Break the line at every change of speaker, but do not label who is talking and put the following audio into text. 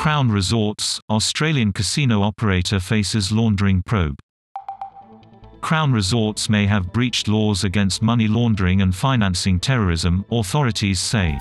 Crown Resorts, Australian casino operator faces laundering probe. Crown Resorts may have breached laws against money laundering and financing terrorism, authorities say.